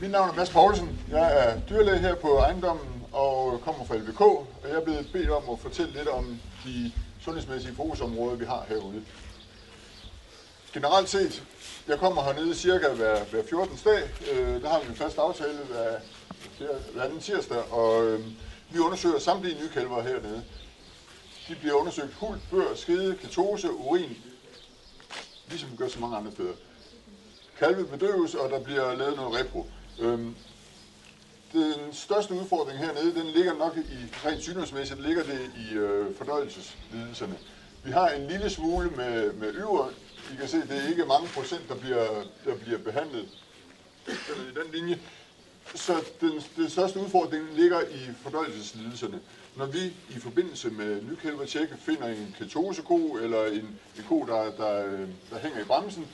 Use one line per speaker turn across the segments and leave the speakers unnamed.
Mit navn er Mads Poulsen. Jeg er dyrlæge her på ejendommen og kommer fra LVK, og jeg er blevet bedt om at fortælle lidt om de sundhedsmæssige fokusområder, vi har herude. Generelt set, jeg kommer hernede cirka hver, hver 14. dag. Øh, der har vi en fast aftale hver, hver anden tirsdag, og øh, vi undersøger samtlige nye kalver hernede. De bliver undersøgt hul, bør, skede, ketose, urin, ligesom vi gør så mange andre steder. Kalve bedøves, og der bliver lavet noget repro. Øhm, den største udfordring hernede, den ligger nok i, rent sygdomsmæssigt, ligger det i øh, fordøjelseslidelserne. Vi har en lille smule med, med yver. I kan se, det er ikke mange procent, der bliver, der bliver behandlet øh, i den linje. Så den, den største udfordring ligger i fordøjelseslidelserne. Når vi i forbindelse med nykælvertjek finder en ketoseko eller en, en ko, der, der, øh, der hænger i bremsen,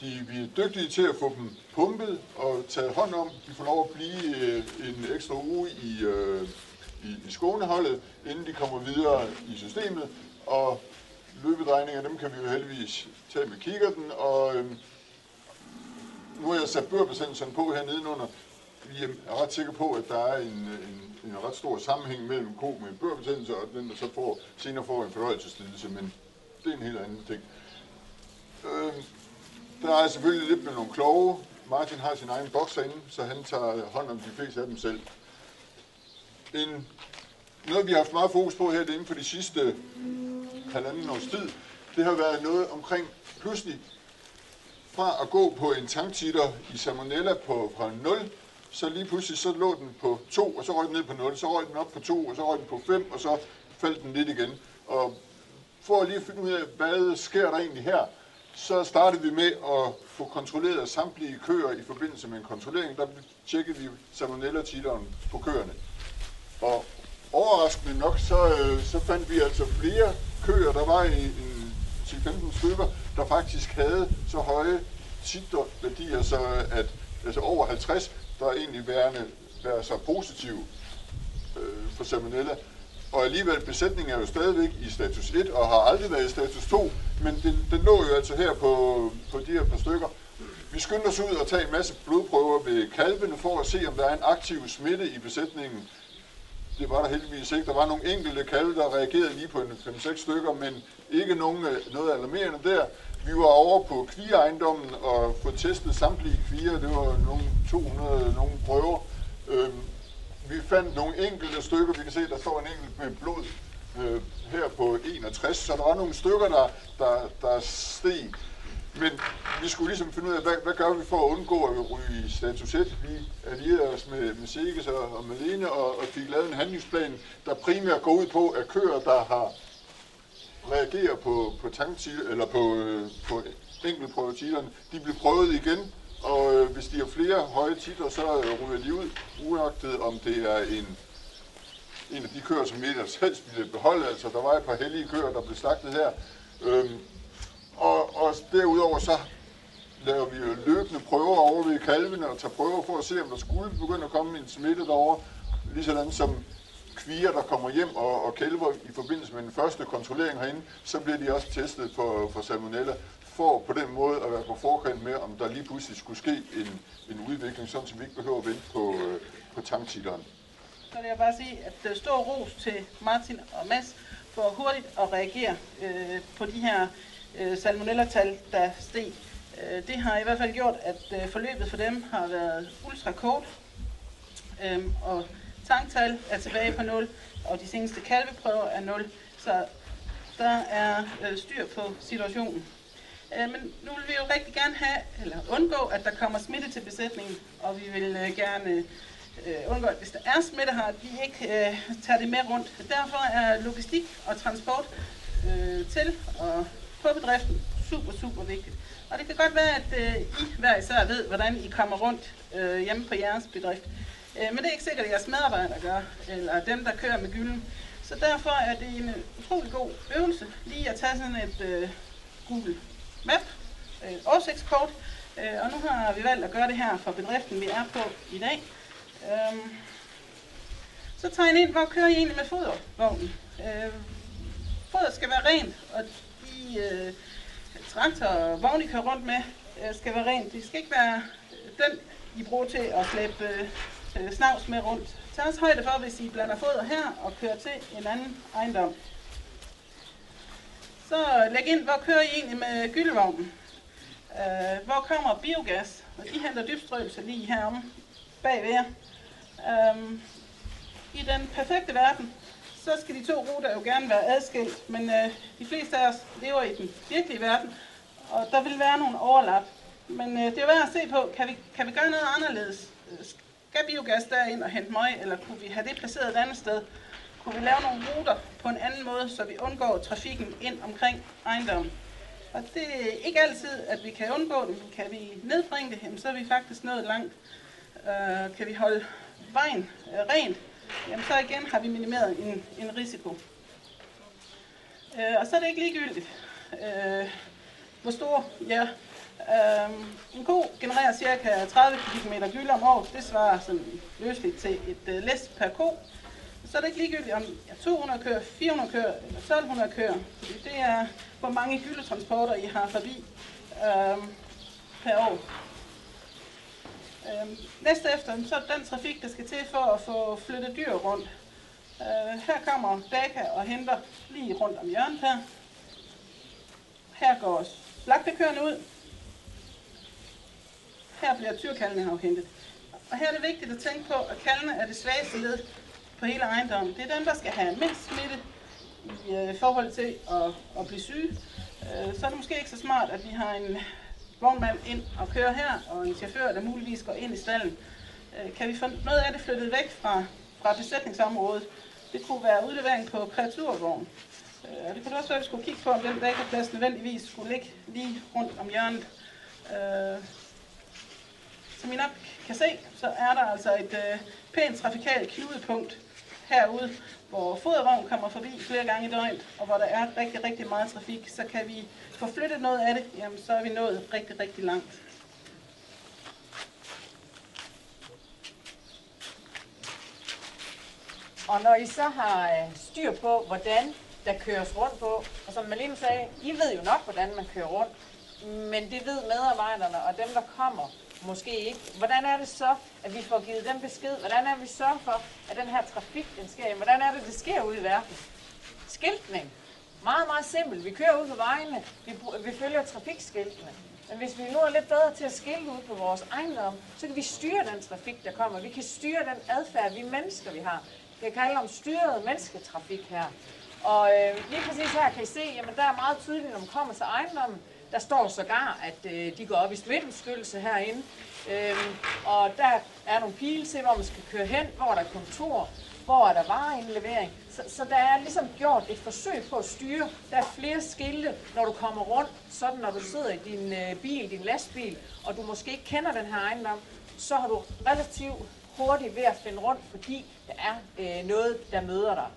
de, vi er dygtige til at få dem pumpet og taget hånd om. De får lov at blive øh, en ekstra uge i, øh, i, i skåneholdet, inden de kommer videre i systemet. Og løbedrejninger, dem kan vi jo heldigvis tage med kikkerten. Og øh, nu har jeg sat børbesendelsen på her nedenunder. Vi er ret sikre på, at der er en, en, en ret stor sammenhæng mellem ko med børbetændelse og den, der så får, senere får en fornøjelseslidelse. men det er en helt anden ting. Øh, der er selvfølgelig lidt med nogle kloge. Martin har sin egen bokser inde, så han tager hånd om de fleste af dem selv. En, noget, vi har haft meget fokus på her, det inden for de sidste halvanden års tid, det har været noget omkring pludselig fra at gå på en tanktitter i salmonella på, fra 0, så lige pludselig så lå den på 2, og så røg den ned på 0, så røg den op på 2, og så røg den på 5, og så faldt den lidt igen. Og for at lige finde ud af, hvad sker der egentlig her, så startede vi med at få kontrolleret samtlige køer i forbindelse med en kontrollering. Der tjekkede vi salmonella-titeren på køerne. Og overraskende nok, så, øh, så fandt vi altså flere køer. Der var i, en 10-15 stykker, der faktisk havde så høje titerværdier, så at altså over 50, der egentlig værende, være så positive øh, for salmonella og alligevel besætningen er jo stadigvæk i status 1 og har aldrig været i status 2, men den, den lå jo altså her på, på de her par stykker. Vi skyndte os ud og tage en masse blodprøver ved kalvene for at se, om der er en aktiv smitte i besætningen. Det var der heldigvis ikke. Der var nogle enkelte kalve, der reagerede lige på en 5-6 stykker, men ikke nogen, øh, noget alarmerende der. Vi var over på kvieejendommen og få testet samtlige kvier. Det var nogle 200 nogle prøver. Fandt nogle enkelte stykker, vi kan se, der står en enkelt med blod øh, her på 61, så der var nogle stykker, der, der, der steg. Men vi skulle ligesom finde ud af, hvad, hvad gør vi for at undgå at ryge i status 1? Vi allierede os med, med Sikkes og, og Malene og, og fik lavet en handlingsplan, der primært går ud på, at køer, der har reagerer på, på tanktil, eller på, øh, på enkeltprøvetiterne, de bliver prøvet igen, og øh, hvis de har flere høje titler, så øh, ryger de ud, uagtet om det er en, en af de køer, som vi ellers helst ville beholde. Altså, der var et par heldige køer, der blev slagtet her. Øhm, og, og derudover så laver vi jo løbende prøver over ved kalvene og tager prøver for at se, om der skulle begynde at komme en smitte derovre. Ligesådan som kvier, der kommer hjem og, og kælver i forbindelse med den første kontrollering herinde, så bliver de også testet for, for salmonella for på den måde at være på forkant med, om der lige pludselig skulle ske en, en udvikling, sådan som vi ikke behøver at vente på, øh, på tanktitteren.
Så vil jeg bare sige, at øh, der står ros til Martin og Mads for hurtigt at reagere øh, på de her øh, salmonella-tal, der steg. Øh, det har i hvert fald gjort, at øh, forløbet for dem har været ultra kort, øh, og tanktal er tilbage på 0, og de seneste kalveprøver er 0, så der er øh, styr på situationen. Øh, men nu vil vi jo rigtig gerne have, eller undgå, at der kommer smitte til besætningen, og vi vil øh, gerne øh, undgå, at hvis der er smitte her, at vi ikke øh, tager det med rundt. Derfor er logistik og transport øh, til og på bedriften super, super vigtigt. Og det kan godt være, at øh, I hver især ved, hvordan I kommer rundt øh, hjemme på jeres bedrift. Øh, men det er ikke sikkert, at jeres medarbejdere gør, eller dem, der kører med gylden. Så derfor er det en utrolig god øvelse lige at tage sådan et øh, Google map, øh, oversigtskort, øh, og nu har vi valgt at gøre det her for bedriften, vi er på i dag. Øh, så tegn ind, hvor kører I egentlig med fodervognen? Øh, foder skal være rent, og de øh, traktorer og vogne, I kører rundt med, øh, skal være rent. Det skal ikke være øh, den I bruger til at slæbe øh, øh, snavs med rundt. Tag også højde for, hvis I blander foder her og kører til en anden ejendom. Så læg ind, hvor kører I egentlig med gyldevognen? Øh, hvor kommer biogas? Og de henter dybstrøelse lige heromme bagved jer. Øh, I den perfekte verden, så skal de to ruter jo gerne være adskilt, men øh, de fleste af os lever i den virkelige verden, og der vil være nogle overlap. Men øh, det er værd at se på, kan vi, kan vi gøre noget anderledes? Skal biogas derind og hente møg, eller kunne vi have det placeret et andet sted? Kunne vi lave nogle ruter på en anden måde, så vi undgår trafikken ind omkring ejendommen? Og det er ikke altid, at vi kan undgå det, men kan vi nedbringe det, jamen, så er vi faktisk nået langt. Øh, kan vi holde vejen øh, rent, jamen, så igen har vi minimeret en, en risiko. Øh, og så er det ikke ligegyldigt, øh, hvor stor ja, øh, en ko genererer ca. 30 km gylde om året. Det svarer sådan løsligt til et øh, læs per ko. Så er det ikke ligegyldigt, om ja, 200 kører, 400 kører eller 1200 kører. Det er, hvor mange hyldetransporter I har forbi øh, per år. Øh, næste efter, så er den trafik, der skal til for at få flyttet dyr rundt. Øh, her kommer Daka og henter lige rundt om hjørnet her. Her går slagtekøerne ud. Her bliver tyrkaldene afhentet. Og her er det vigtigt at tænke på, at kaldene er det svageste led på hele ejendommen. Det er dem, der skal have mindst smitte i øh, forhold til at, at blive syge. Øh, så er det måske ikke så smart, at vi har en vognmand ind og kører her, og en chauffør, der muligvis går ind i stallen. Øh, kan vi få noget af det flyttet væk fra, fra besætningsområdet? Det kunne være udlevering på kreaturvogn. Øh, det kunne også være, at vi skulle kigge på, om den dækkerplads nødvendigvis skulle ligge lige rundt om hjørnet. Øh, kan se, så er der altså et øh, pænt trafikalt knudepunkt herude, hvor fodervogn kommer forbi flere gange i døgnet, og hvor der er rigtig, rigtig meget trafik, så kan vi få flyttet noget af det, jamen så er vi nået rigtig, rigtig langt.
Og når I så har øh, styr på, hvordan der køres rundt på, og som Malene sagde, I ved jo nok, hvordan man kører rundt, men det ved medarbejderne og dem, der kommer, måske ikke. Hvordan er det så, at vi får givet dem besked? Hvordan er vi sørger for, at den her trafik, den sker? Hvordan er det, det sker ude i verden? Skiltning. Meget, meget simpelt. Vi kører ud på vejene. Vi, vi følger trafikskiltene. Men hvis vi nu er lidt bedre til at skille ud på vores ejendom, så kan vi styre den trafik, der kommer. Vi kan styre den adfærd, vi mennesker vi har. Det kan om styret mennesketrafik her. Og øh, lige præcis her kan I se, jamen der er meget tydeligt, når man kommer til ejendommen, der står sågar, at øh, de går op i smittebeskyttelse herinde. Øhm, og der er nogle pile til, hvor man skal køre hen, hvor der er kontor, hvor er der vareindlevering. Så, så der er ligesom gjort et forsøg på at styre. Der er flere skilte, når du kommer rundt, sådan når du sidder i din øh, bil, din lastbil, og du måske ikke kender den her ejendom, så har du relativt hurtigt ved at finde rundt, fordi der er øh, noget, der møder dig.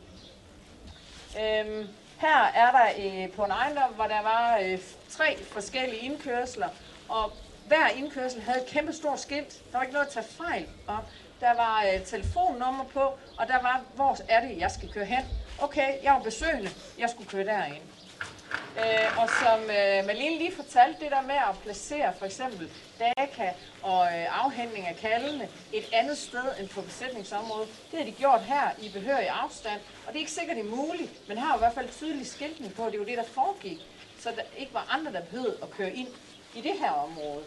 Øhm, her er der øh, på en ejendom, hvor der var øh, tre forskellige indkørsler, og hver indkørsel havde et kæmpe stort skilt. Der var ikke noget at tage fejl om. Der var øh, telefonnummer på, og der var, hvor er det, jeg skal køre hen. Okay, jeg var besøgende, jeg skulle køre derind. Øh, og som øh, Malene lige fortalte, det der med at placere for eksempel data og øh, afhentning af kaldene et andet sted end på besætningsområdet, det har de gjort her i behørig afstand. Og det er ikke sikkert, det er muligt, men har i hvert fald tydelig skiltning på, at det var det, der foregik. Så der ikke var andre, der behøvede at køre ind i det her område.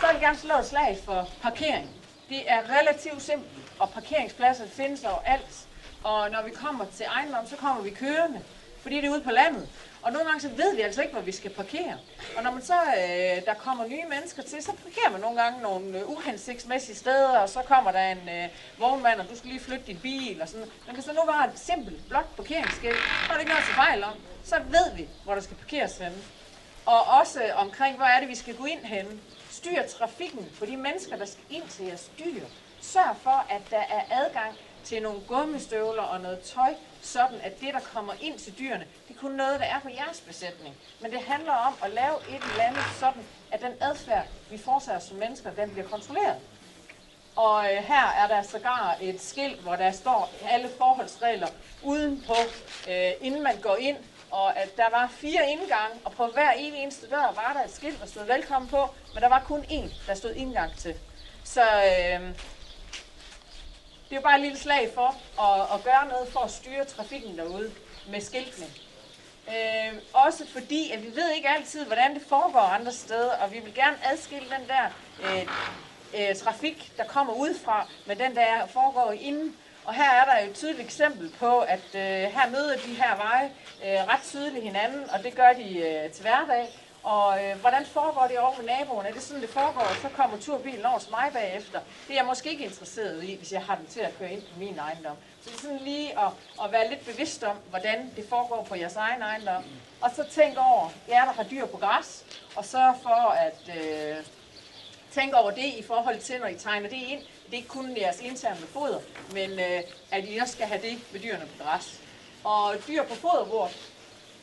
Så vil jeg gerne slå et slag for parkering. Det er relativt simpelt, og parkeringspladser findes overalt. Og når vi kommer til ejendom, så kommer vi kørende fordi det er ude på landet. Og nogle gange så ved vi altså ikke, hvor vi skal parkere. Og når man så, øh, der kommer nye mennesker til, så parkerer man nogle gange nogle øh, uhensigtsmæssige steder, og så kommer der en øh, vognmand, og du skal lige flytte din bil og sådan Man kan så nu bare et simpelt blot parkeringsskilt, så er det ikke noget til fejl om. Så ved vi, hvor der skal parkeres henne. Og også omkring, hvor er det, vi skal gå ind henne. Styr trafikken for de mennesker, der skal ind til jeres dyr. Sørg for, at der er adgang til nogle gummistøvler og noget tøj, sådan at det, der kommer ind til dyrene, det er kun noget, der er på jeres besætning. Men det handler om at lave et eller andet sådan, at den adfærd, vi foretager som mennesker, den bliver kontrolleret. Og øh, her er der sågar et skilt, hvor der står alle forholdsregler udenpå, øh, inden man går ind. Og at der var fire indgange, og på hver eneste dør var der et skilt, der stod velkommen på, men der var kun én, der stod indgang til. Så øh, det er jo bare et lille slag for at, at gøre noget for at styre trafikken derude med skiltning. Øh, også fordi, at vi ved ikke altid, hvordan det foregår andre steder, og vi vil gerne adskille den der øh, øh, trafik, der kommer udefra, med den, der foregår inden. Og her er der jo et tydeligt eksempel på, at øh, her møder de her veje øh, ret tydeligt hinanden, og det gør de øh, til hverdag. Og øh, hvordan foregår det over med naboen? Er det sådan, det foregår, og så kommer turbilen over til mig bagefter? Det er jeg måske ikke interesseret i, hvis jeg har den til at køre ind på min ejendom. Så det er sådan lige at, at være lidt bevidst om, hvordan det foregår på jeres egen ejendom. Og så tænk over, jer der har dyr på græs, og sørg for at øh, tænke over det i forhold til, når I tegner det ind. Det er ikke kun jeres interne foder, men øh, at I også skal have det med dyrene på græs. Og dyr på foderbord,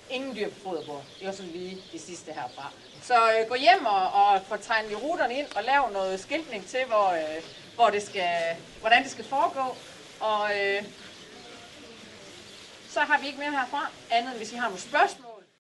ingen dyr på foderbord. Det var sådan lige det sidste herfra. Så øh, gå hjem og, og få tegnet i ruterne ind og lav noget skiltning til, hvor, øh, hvor det skal, hvordan det skal foregå. Og øh, så har vi ikke mere herfra, andet end hvis I har nogle spørgsmål.